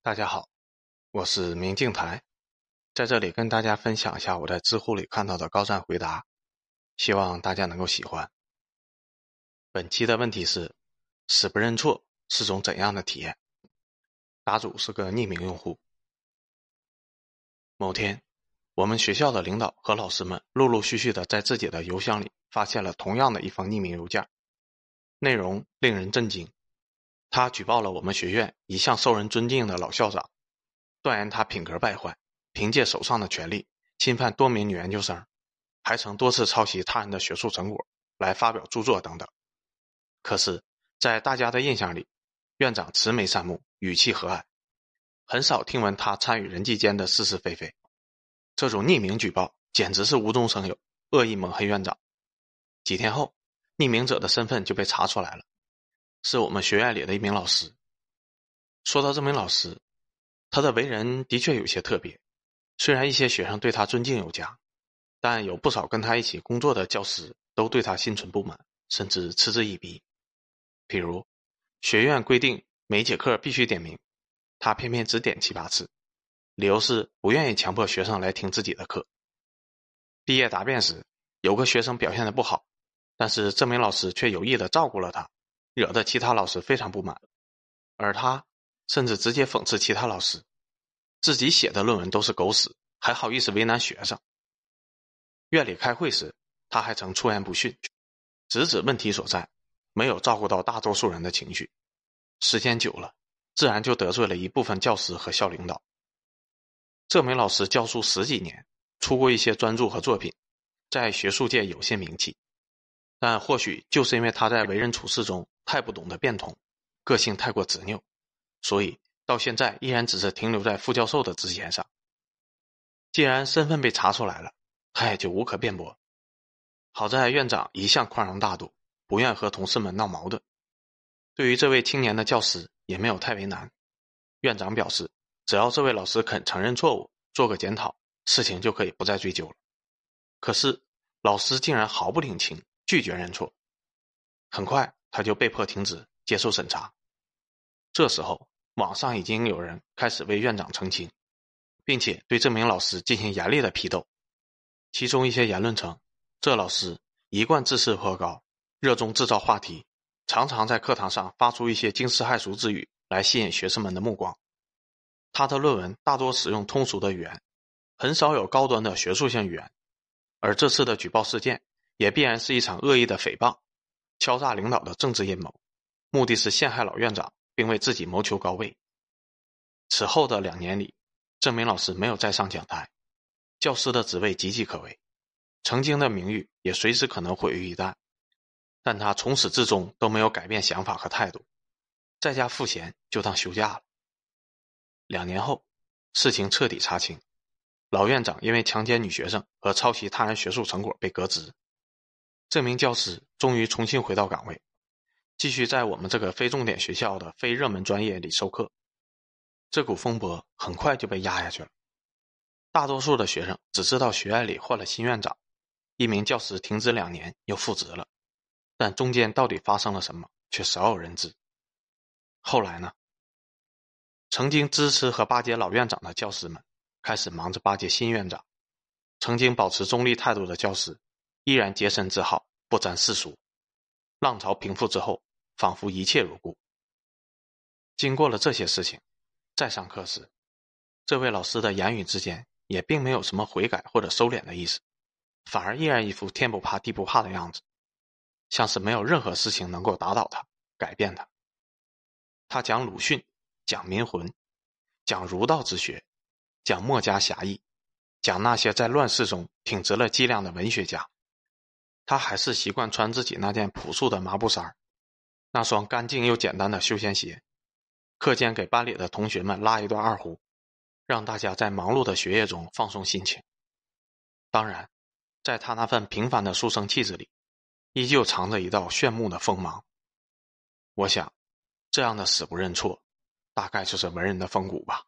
大家好，我是明镜台，在这里跟大家分享一下我在知乎里看到的高赞回答，希望大家能够喜欢。本期的问题是：死不认错是种怎样的体验？答主是个匿名用户。某天，我们学校的领导和老师们陆陆续续的在自己的邮箱里发现了同样的一封匿名邮件，内容令人震惊。他举报了我们学院一向受人尊敬的老校长，断言他品格败坏，凭借手上的权力侵犯多名女研究生，还曾多次抄袭他人的学术成果来发表著作等等。可是，在大家的印象里，院长慈眉善目，语气和蔼，很少听闻他参与人际间的是是非非。这种匿名举报简直是无中生有，恶意蒙黑院长。几天后，匿名者的身份就被查出来了。是我们学院里的一名老师。说到这名老师，他的为人的确有些特别。虽然一些学生对他尊敬有加，但有不少跟他一起工作的教师都对他心存不满，甚至嗤之以鼻。比如，学院规定每节课必须点名，他偏偏只点七八次，理由是不愿意强迫学生来听自己的课。毕业答辩时，有个学生表现的不好，但是这名老师却有意的照顾了他。惹得其他老师非常不满，而他甚至直接讽刺其他老师，自己写的论文都是狗屎，还好意思为难学生。院里开会时，他还曾出言不逊，直指问题所在，没有照顾到大多数人的情绪。时间久了，自然就得罪了一部分教师和校领导。这名老师教书十几年，出过一些专著和作品，在学术界有些名气，但或许就是因为他在为人处事中。太不懂得变通，个性太过执拗，所以到现在依然只是停留在副教授的职衔上。既然身份被查出来了，他也就无可辩驳。好在院长一向宽容大度，不愿和同事们闹矛盾。对于这位青年的教师，也没有太为难。院长表示，只要这位老师肯承认错误，做个检讨，事情就可以不再追究了。可是老师竟然毫不领情，拒绝认错。很快。他就被迫停止接受审查。这时候，网上已经有人开始为院长澄清，并且对这名老师进行严厉的批斗。其中一些言论称，这老师一贯自视颇高，热衷制造话题，常常在课堂上发出一些惊世骇俗之语来吸引学生们的目光。他的论文大多使用通俗的语言，很少有高端的学术性语言。而这次的举报事件，也必然是一场恶意的诽谤。敲诈领导的政治阴谋，目的是陷害老院长，并为自己谋求高位。此后的两年里，这名老师没有再上讲台，教师的职位岌岌可危，曾经的名誉也随时可能毁于一旦。但他从始至终都没有改变想法和态度，在家赋闲就当休假了。两年后，事情彻底查清，老院长因为强奸女学生和抄袭他人学术成果被革职。这名教师终于重新回到岗位，继续在我们这个非重点学校的非热门专业里授课。这股风波很快就被压下去了。大多数的学生只知道学院里换了新院长，一名教师停职两年又复职了，但中间到底发生了什么，却少有人知。后来呢？曾经支持和巴结老院长的教师们，开始忙着巴结新院长；曾经保持中立态度的教师。依然洁身自好，不沾世俗。浪潮平复之后，仿佛一切如故。经过了这些事情，再上课时，这位老师的言语之间也并没有什么悔改或者收敛的意思，反而依然一副天不怕地不怕的样子，像是没有任何事情能够打倒他、改变他。他讲鲁迅，讲民魂，讲儒道之学，讲墨家侠义，讲那些在乱世中挺直了脊梁的文学家。他还是习惯穿自己那件朴素的麻布衫那双干净又简单的休闲鞋，课间给班里的同学们拉一段二胡，让大家在忙碌的学业中放松心情。当然，在他那份平凡的书生气质里，依旧藏着一道炫目的锋芒。我想，这样的死不认错，大概就是文人的风骨吧。